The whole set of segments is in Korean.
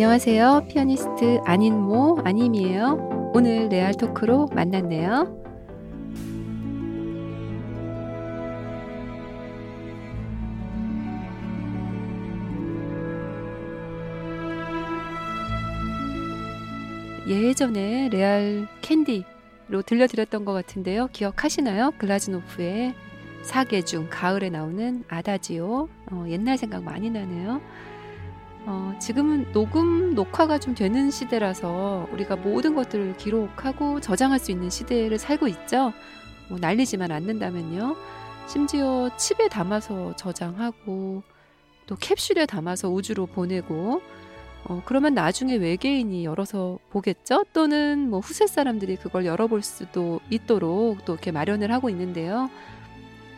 안녕하세요. 피아니스트 안인모 아님이에요. 오늘 레알 토크로 만났네요. 예전에 레알 캔디로 들려드렸던 것 같은데요. 기억하시나요? 글라즈노프의 사계 중 가을에 나오는 아다지오. 어, 옛날 생각 많이 나네요. 어, 지금은 녹음, 녹화가 좀 되는 시대라서 우리가 모든 것들을 기록하고 저장할 수 있는 시대를 살고 있죠. 뭐 날리지만 않는다면요. 심지어 칩에 담아서 저장하고 또 캡슐에 담아서 우주로 보내고 어, 그러면 나중에 외계인이 열어서 보겠죠? 또는 뭐 후세 사람들이 그걸 열어볼 수도 있도록 또 이렇게 마련을 하고 있는데요.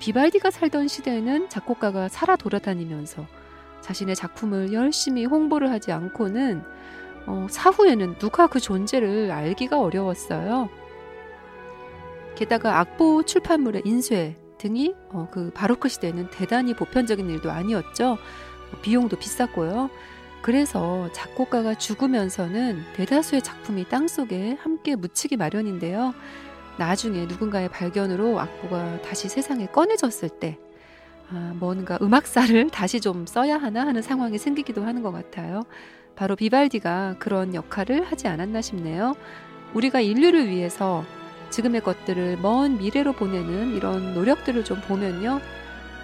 비발디가 살던 시대에는 작곡가가 살아 돌아다니면서 자신의 작품을 열심히 홍보를 하지 않고는 어, 사후에는 누가 그 존재를 알기가 어려웠어요. 게다가 악보 출판물의 인쇄 등이 어, 그 바로크 시대에는 대단히 보편적인 일도 아니었죠. 비용도 비쌌고요. 그래서 작곡가가 죽으면서는 대다수의 작품이 땅 속에 함께 묻히기 마련인데요. 나중에 누군가의 발견으로 악보가 다시 세상에 꺼내졌을 때 아, 뭔가 음악사를 다시 좀 써야 하나 하는 상황이 생기기도 하는 것 같아요. 바로 비발디가 그런 역할을 하지 않았나 싶네요. 우리가 인류를 위해서 지금의 것들을 먼 미래로 보내는 이런 노력들을 좀 보면요.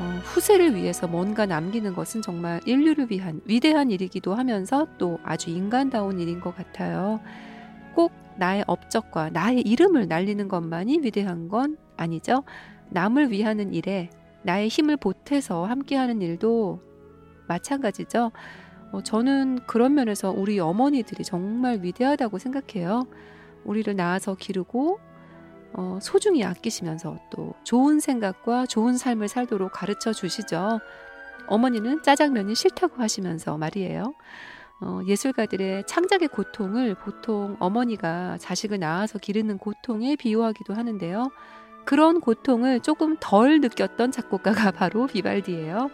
어, 후세를 위해서 뭔가 남기는 것은 정말 인류를 위한 위대한 일이기도 하면서 또 아주 인간다운 일인 것 같아요. 꼭 나의 업적과 나의 이름을 날리는 것만이 위대한 건 아니죠. 남을 위하는 일에 나의 힘을 보태서 함께하는 일도 마찬가지죠. 어, 저는 그런 면에서 우리 어머니들이 정말 위대하다고 생각해요. 우리를 낳아서 기르고 어, 소중히 아끼시면서 또 좋은 생각과 좋은 삶을 살도록 가르쳐 주시죠. 어머니는 짜장면이 싫다고 하시면서 말이에요. 어, 예술가들의 창작의 고통을 보통 어머니가 자식을 낳아서 기르는 고통에 비유하기도 하는데요. 그런 고통을 조금 덜 느꼈던 작곡가가 바로 비발디예요.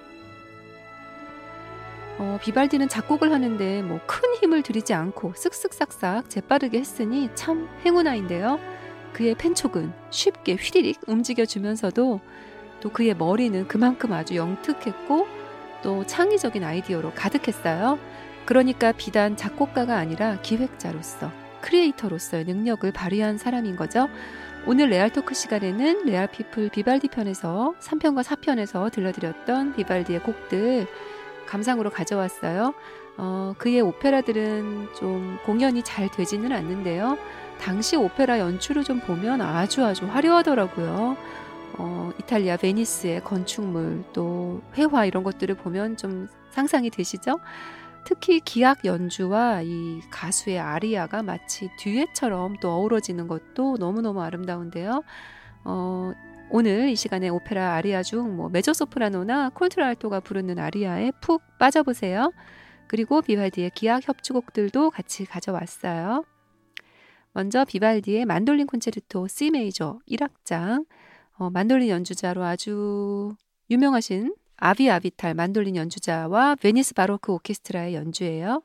어, 비발디는 작곡을 하는데 뭐 큰 힘을 들이지 않고 쓱쓱싹싹 재빠르게 했으니 참 행운아인데요. 그의 펜촉은 쉽게 휘리릭 움직여주면서도 또 그의 머리는 그만큼 아주 영특했고 또 창의적인 아이디어로 가득했어요. 그러니까 비단 작곡가가 아니라 기획자로서 크리에이터로서의 능력을 발휘한 사람인 거죠. 오늘 레알 토크 시간에는 레알 피플 비발디 편에서 3편과 4편에서 들려드렸던 비발디의 곡들 감상으로 가져왔어요. 어, 그의 오페라들은 좀 공연이 잘 되지는 않는데요. 당시 오페라 연출을 좀 보면 아주 아주 화려하더라고요. 어, 이탈리아 베니스의 건축물 또 회화 이런 것들을 보면 좀 상상이 되시죠? 특히 기악 연주와 이 가수의 아리아가 마치 듀엣처럼 또 어우러지는 것도 너무너무 아름다운데요. 어, 오늘 이 시간에 오페라 아리아 중 뭐 메조소프라노나 콘트라알토가 부르는 아리아에 푹 빠져보세요. 그리고 비발디의 기악 협주곡들도 같이 가져왔어요. 먼저 비발디의 만돌린 콘체르토 C major 1악장 어, 만돌린 연주자로 아주 유명하신 아비 아비탈 만돌린 연주자와 베니스 바로크 오케스트라의 연주예요.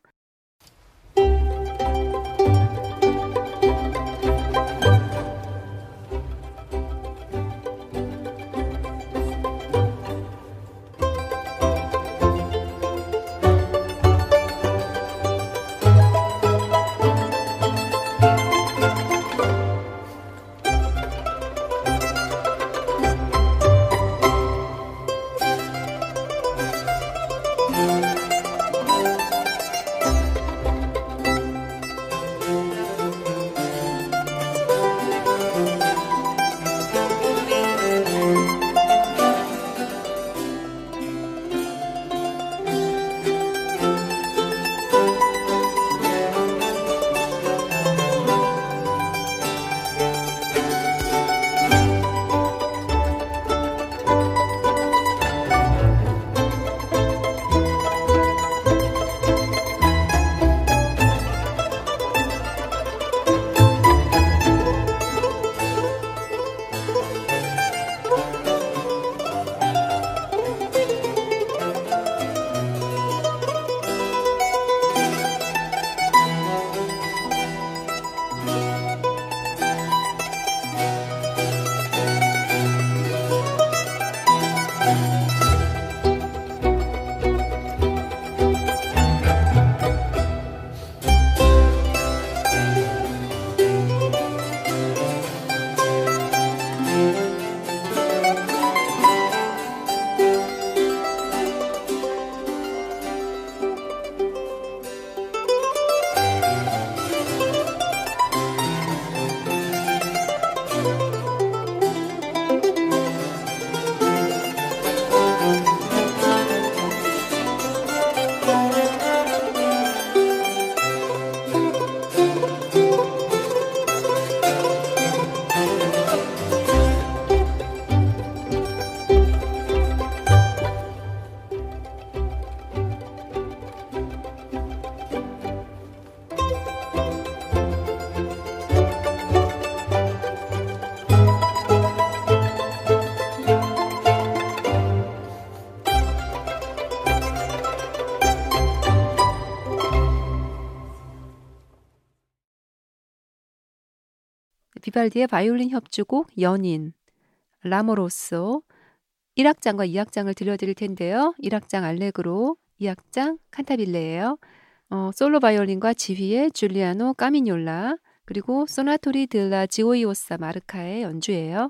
비발디의 바이올린 협주곡 연인, 라모로소 1악장과 2악장을 들려드릴 텐데요. 1악장 알레그로, 2악장 칸타빌레예요. 어, 솔로 바이올린과 지휘의 줄리아노 까미뇰라, 그리고 소나토리 들라 지오이오사 마르카의 연주예요.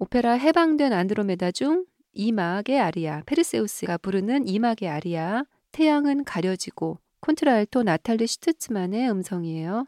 오페라 해방된 안드로메다 중 이막의 아리아, 페르세우스가 부르는 이막의 아리아, 태양은 가려지고 콘트라알토 나탈리 슈트츠만의 음성이에요.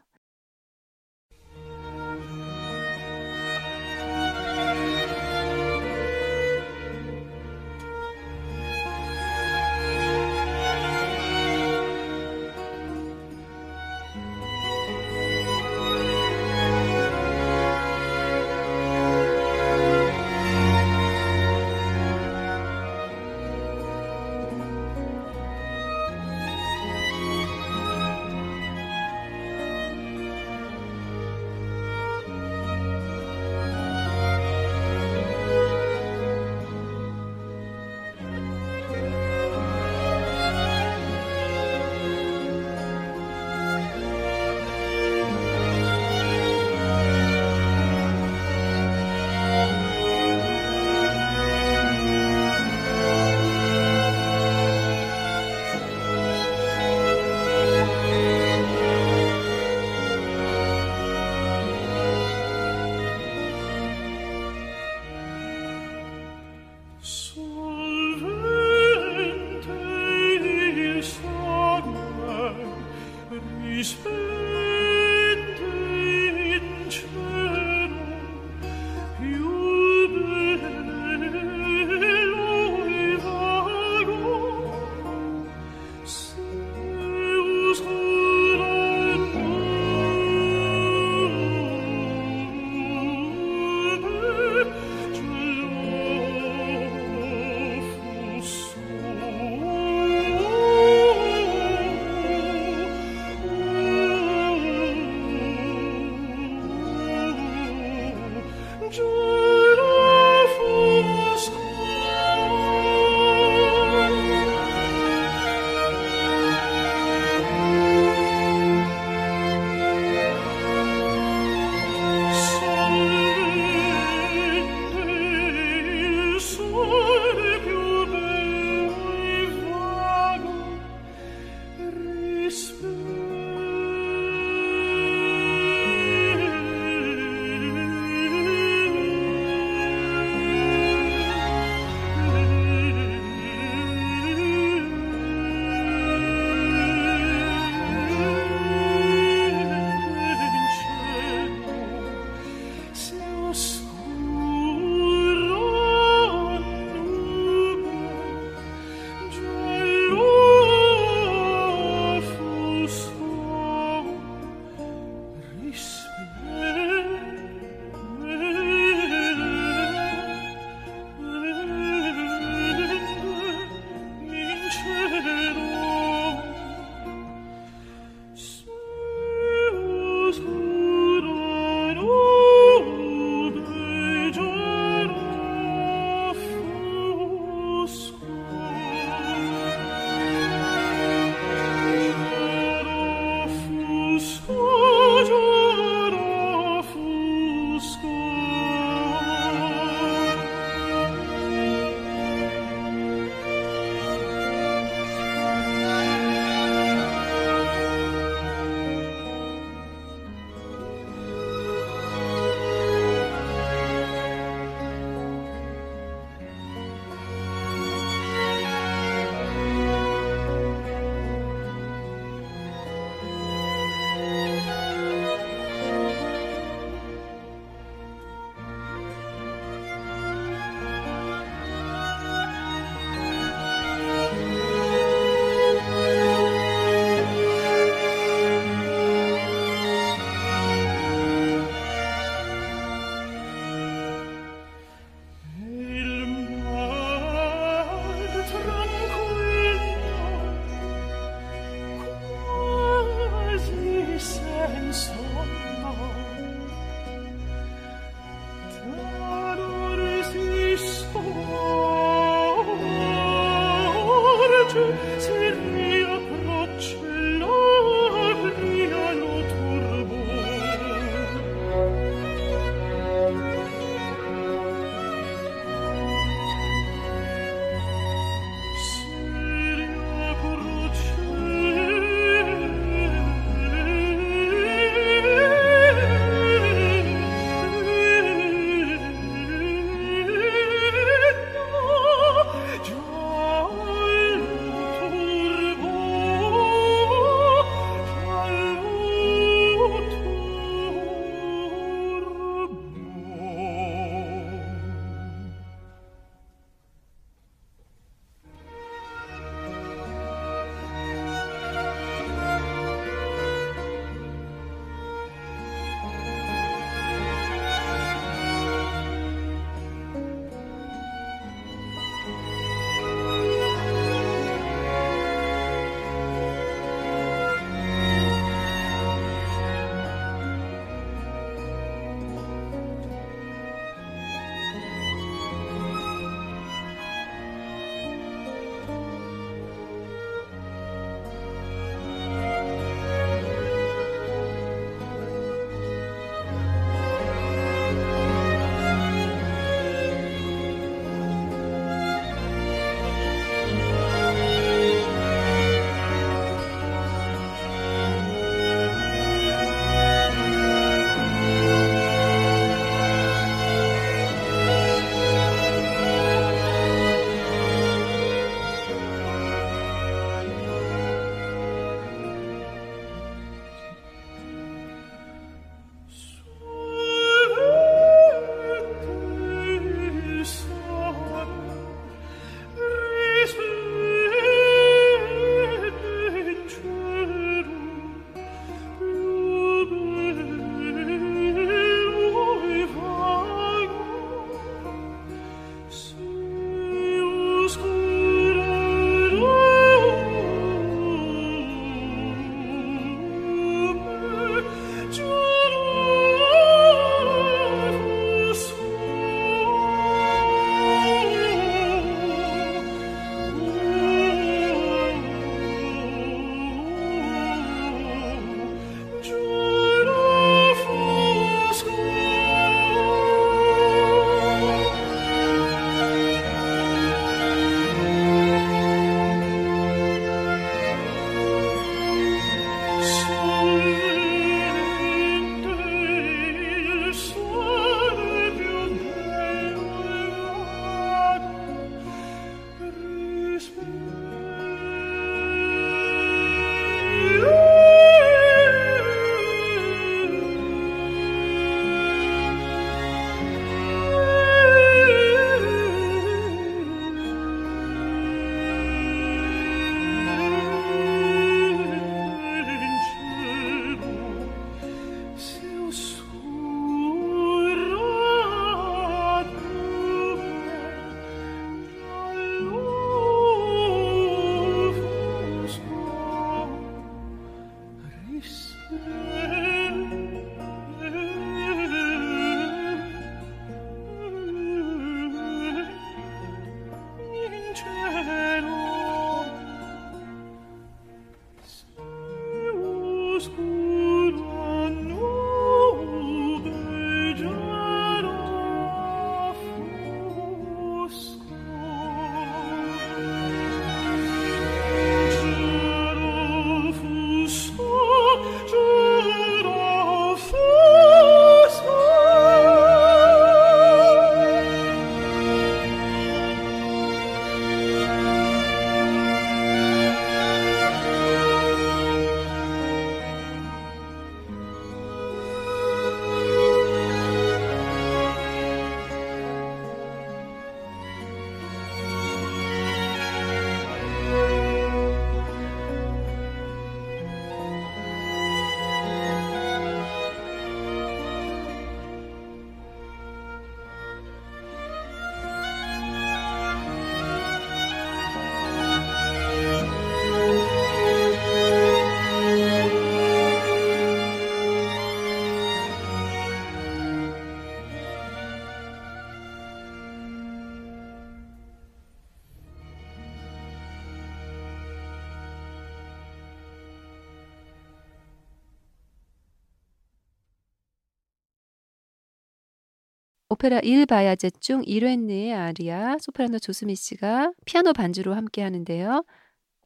오페라 1 바야제 중 1회내의 아리아 소프라노 조수미 씨가 피아노 반주로 함께 하는데요.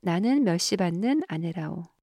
나는 멸시 받는 아내라오.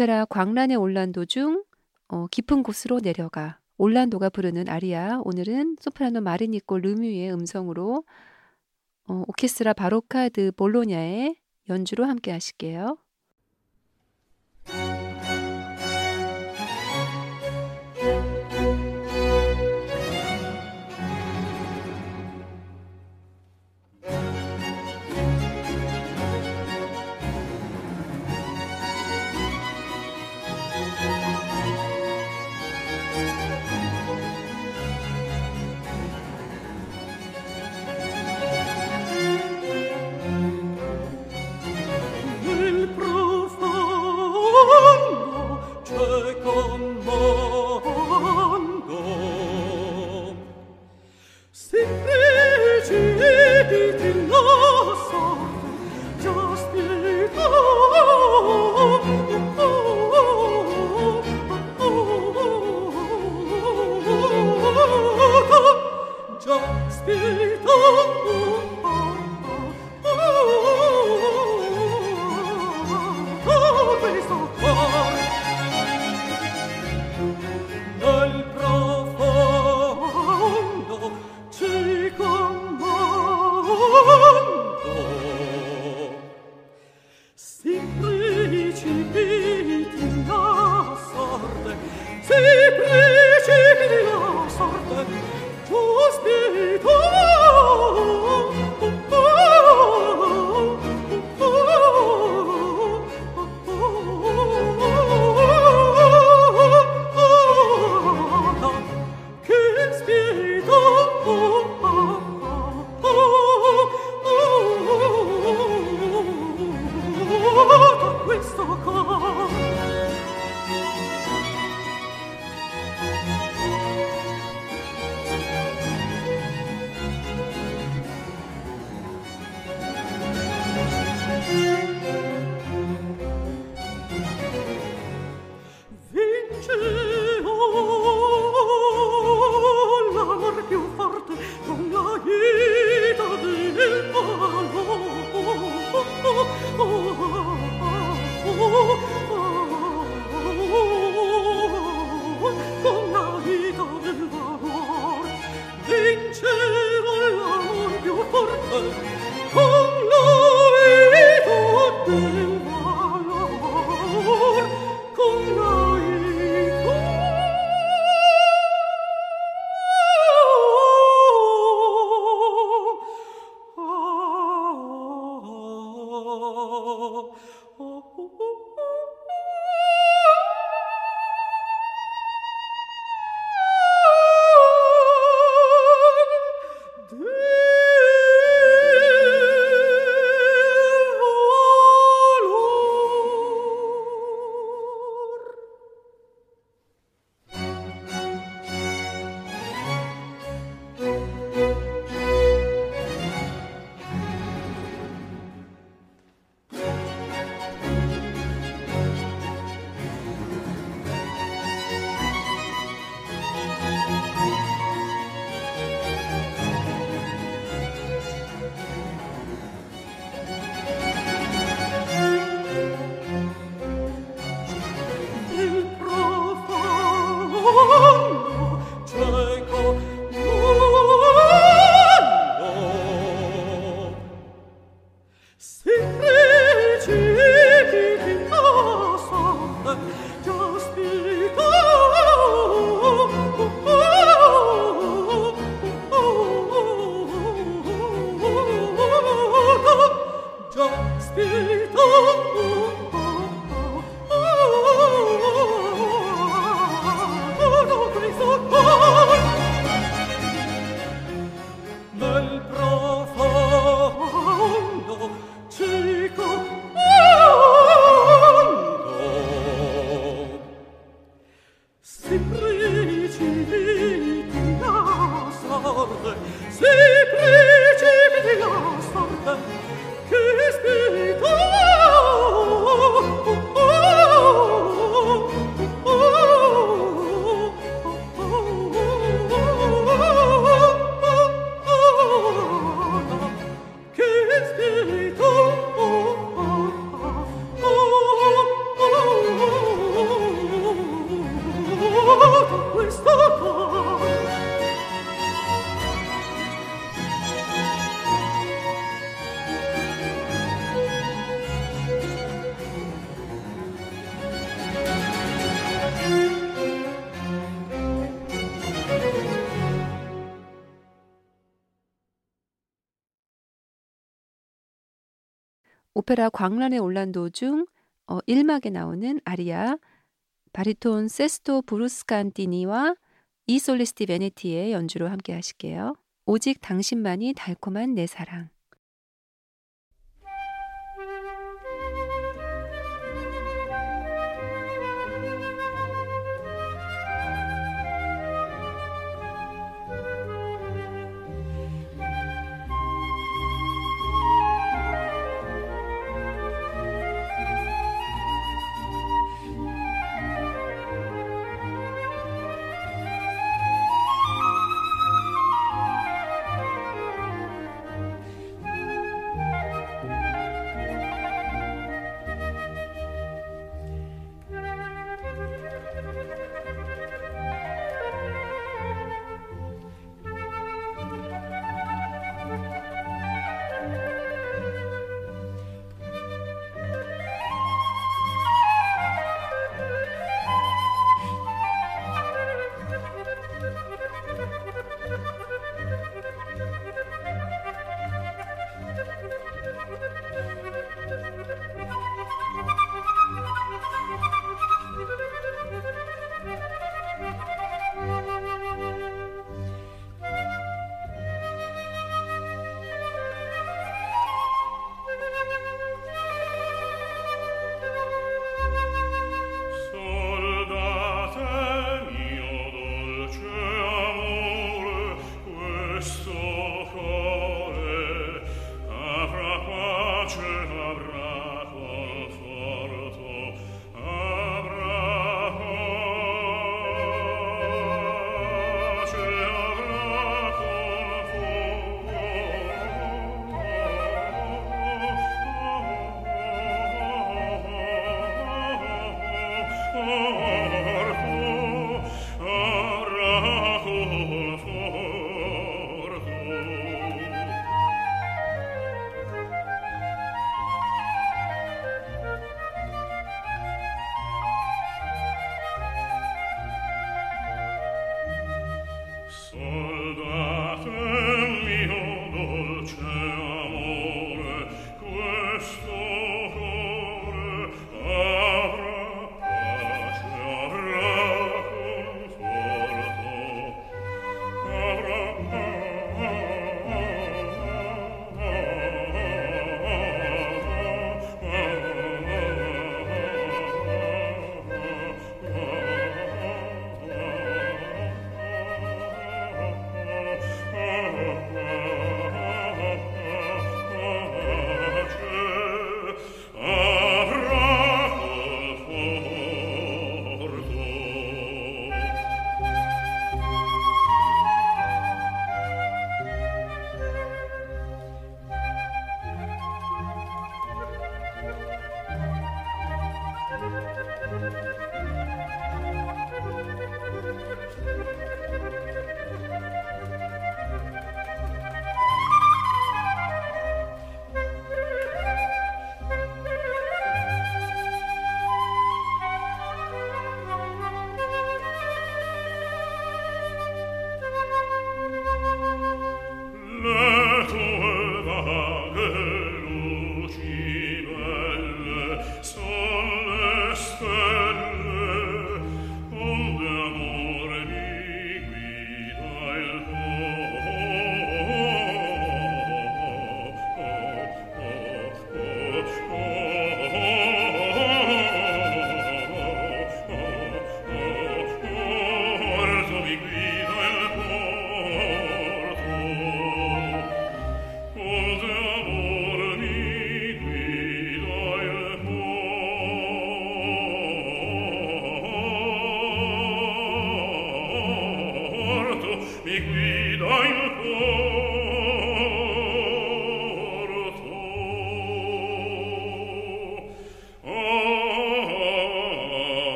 오페라 광란의 올란 도 중 어, 깊은 곳으로 내려가 올란도가 부르는 아리아 오늘은 소프라노 마리니코 르뮤의 음성으로 어, 오케스트라 바로카 드 볼로냐의 연주로 함께 하실게요. 오페라 광란의 올란 도 중 어, 1막에 나오는 아리아 바리톤 세스토 브루스칸티니와 이솔리스티 베네티의 연주로 함께 하실게요. 오직 당신만이 달콤한 내 사랑.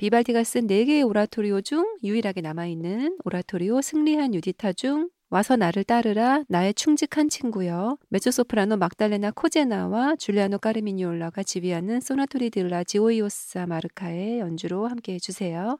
비발디가 쓴 4개의 오라토리오 중 유일하게 남아있는 오라토리오 승리한 유디타 중 와서 나를 따르라 나의 충직한 친구여 메조소프라노 막달레나 코제나와 줄리아노 까르미니올라가 지휘하는 소나토리 딜라 지오이오사 마르카의 연주로 함께 해주세요.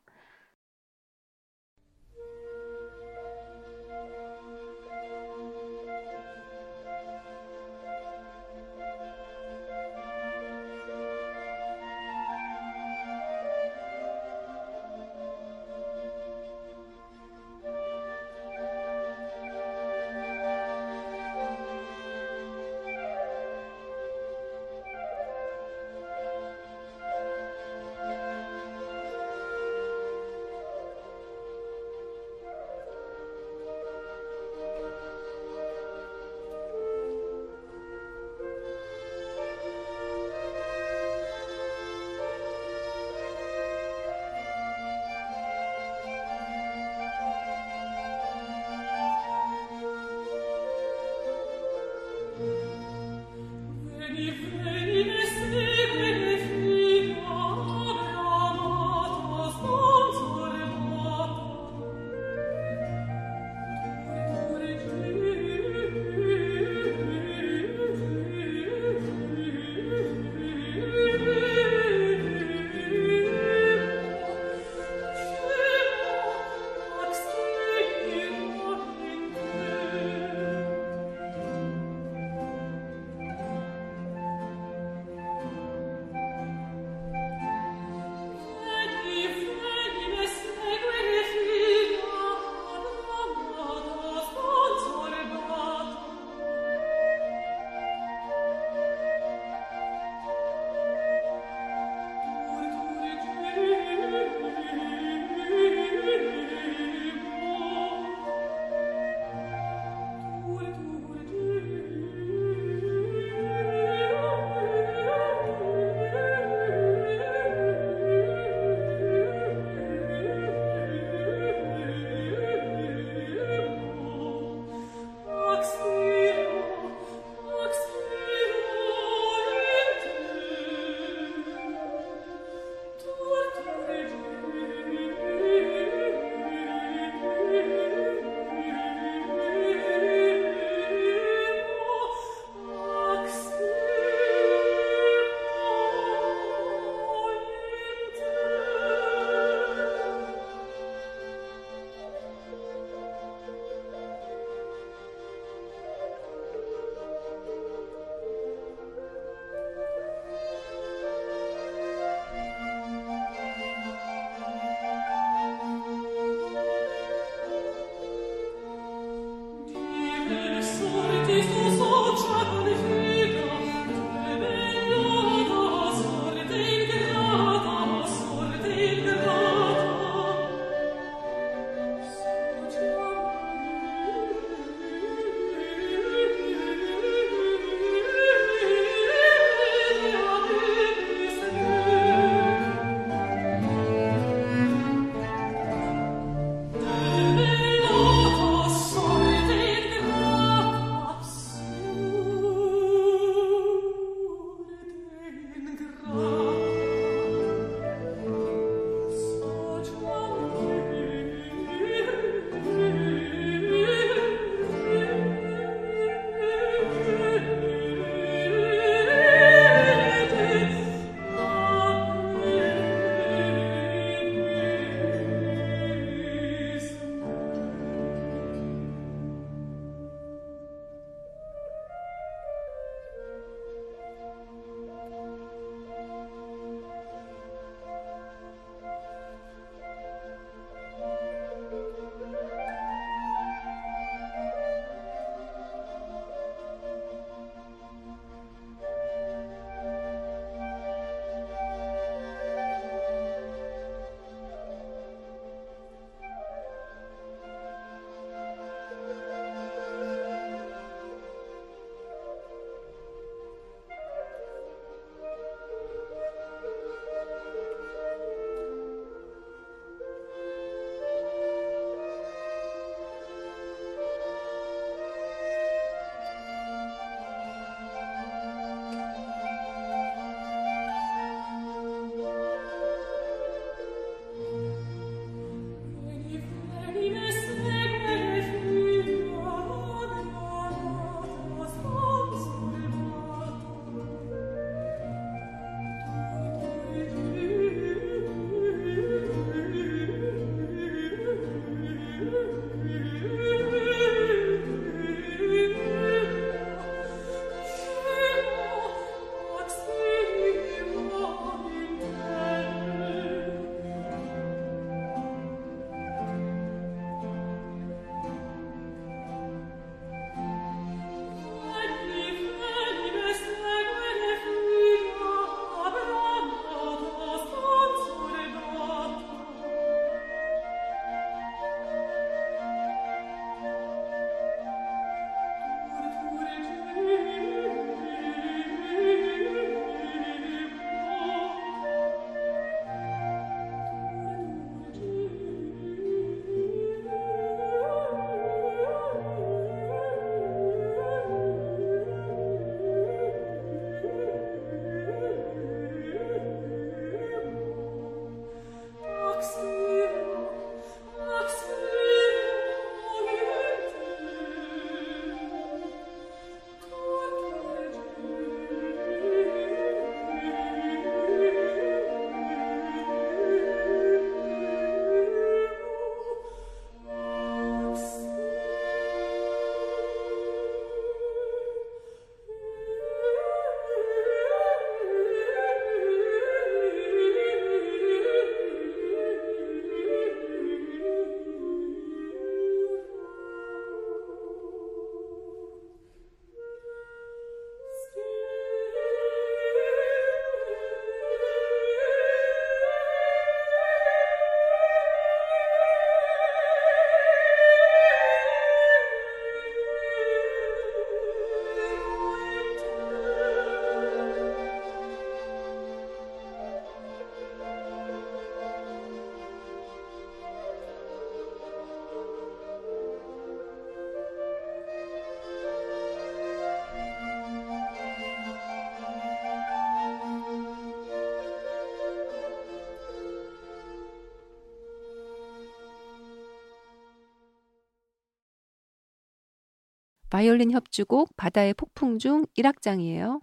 바이올린 협주곡 바다의 폭풍 중 1악장이에요.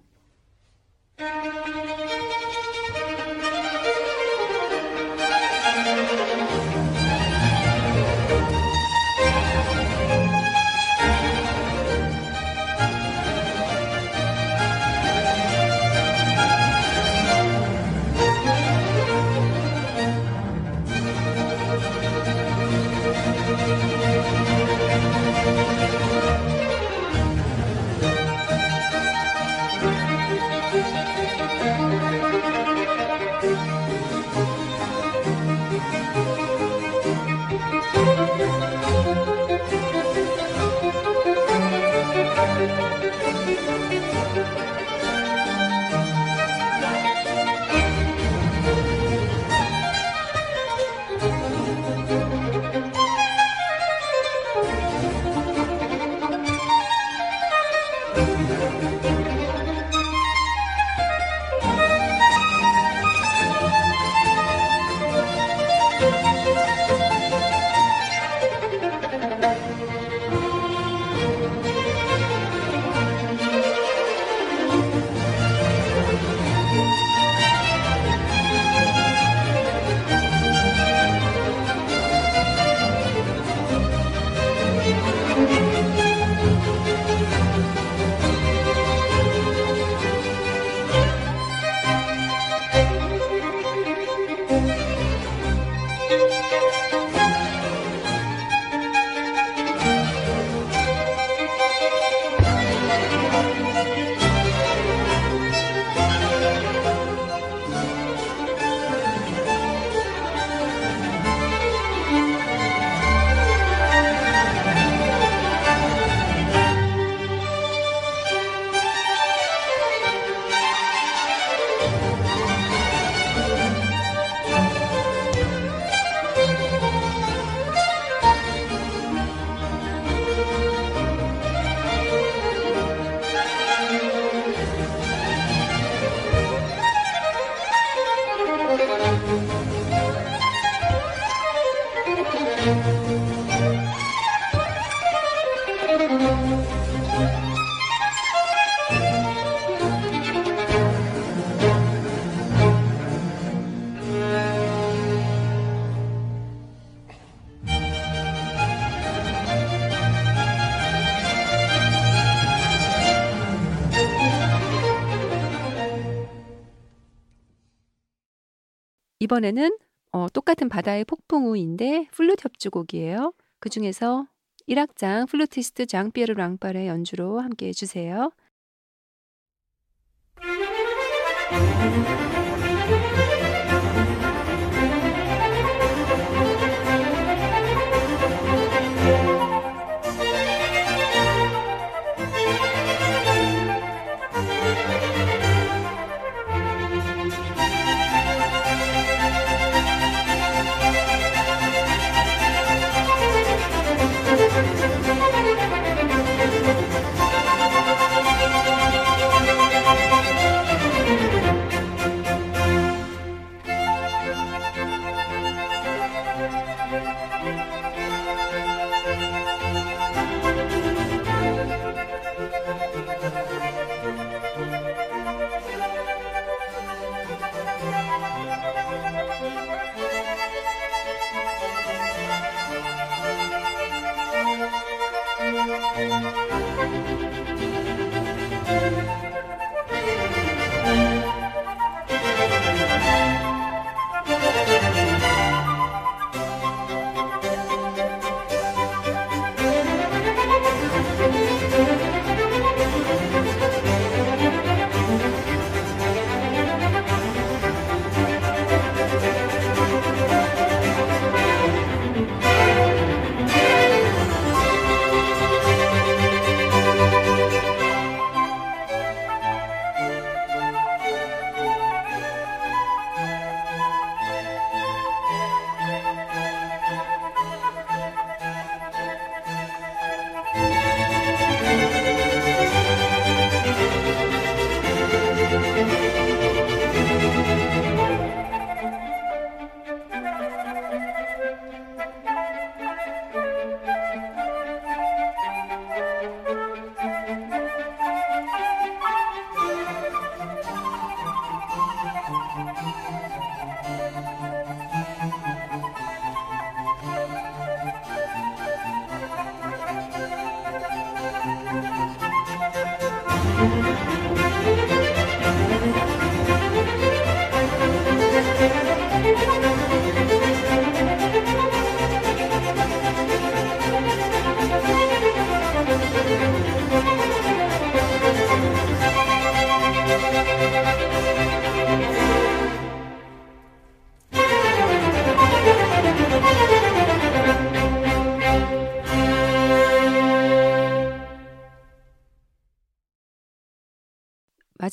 이번에는 어, 똑같은 바다의 폭풍우인데 플룻 협주곡이에요. 그 중에서 1악장 플루티스트 장피에르 랑빨의 연주로 함께 해주세요.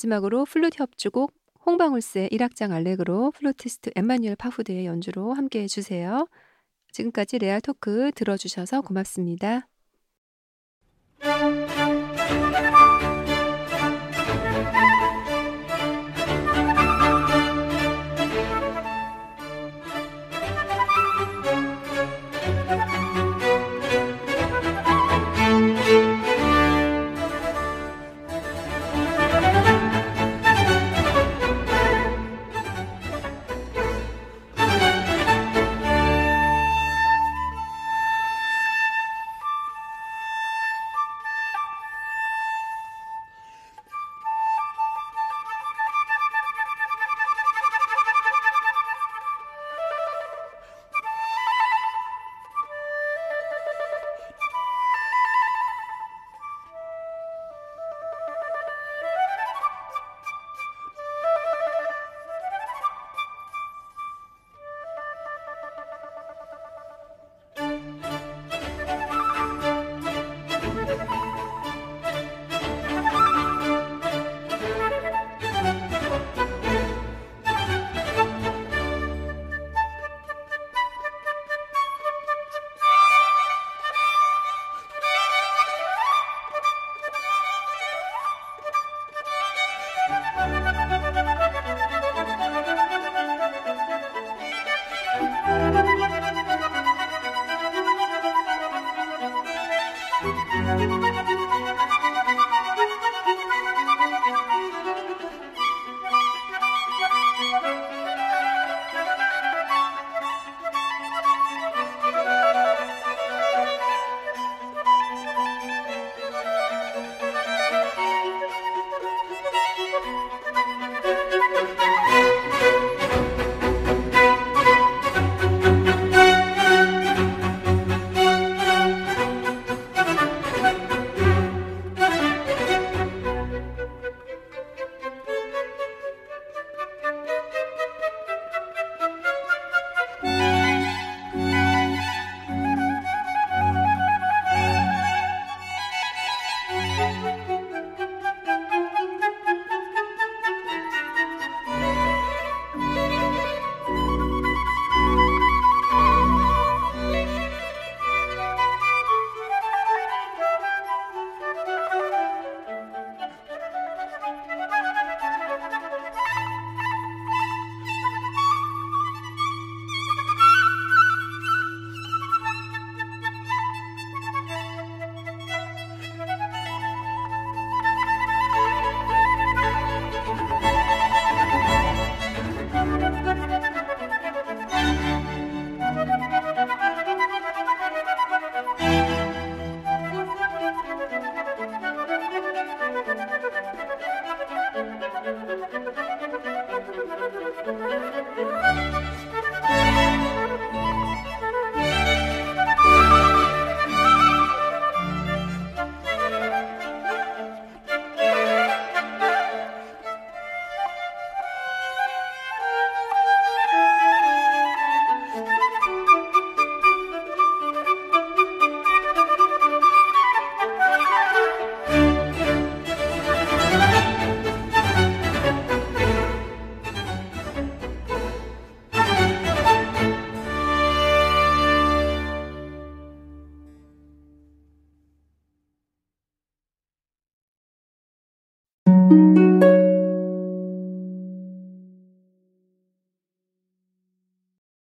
마지막으로 플루트 협주곡 홍방울새의 일악장 알레그로 플루티스트 엠마뉴엘 파후드의 연주로 함께 해주세요. 지금까지 레알 토크 들어주셔서 고맙습니다.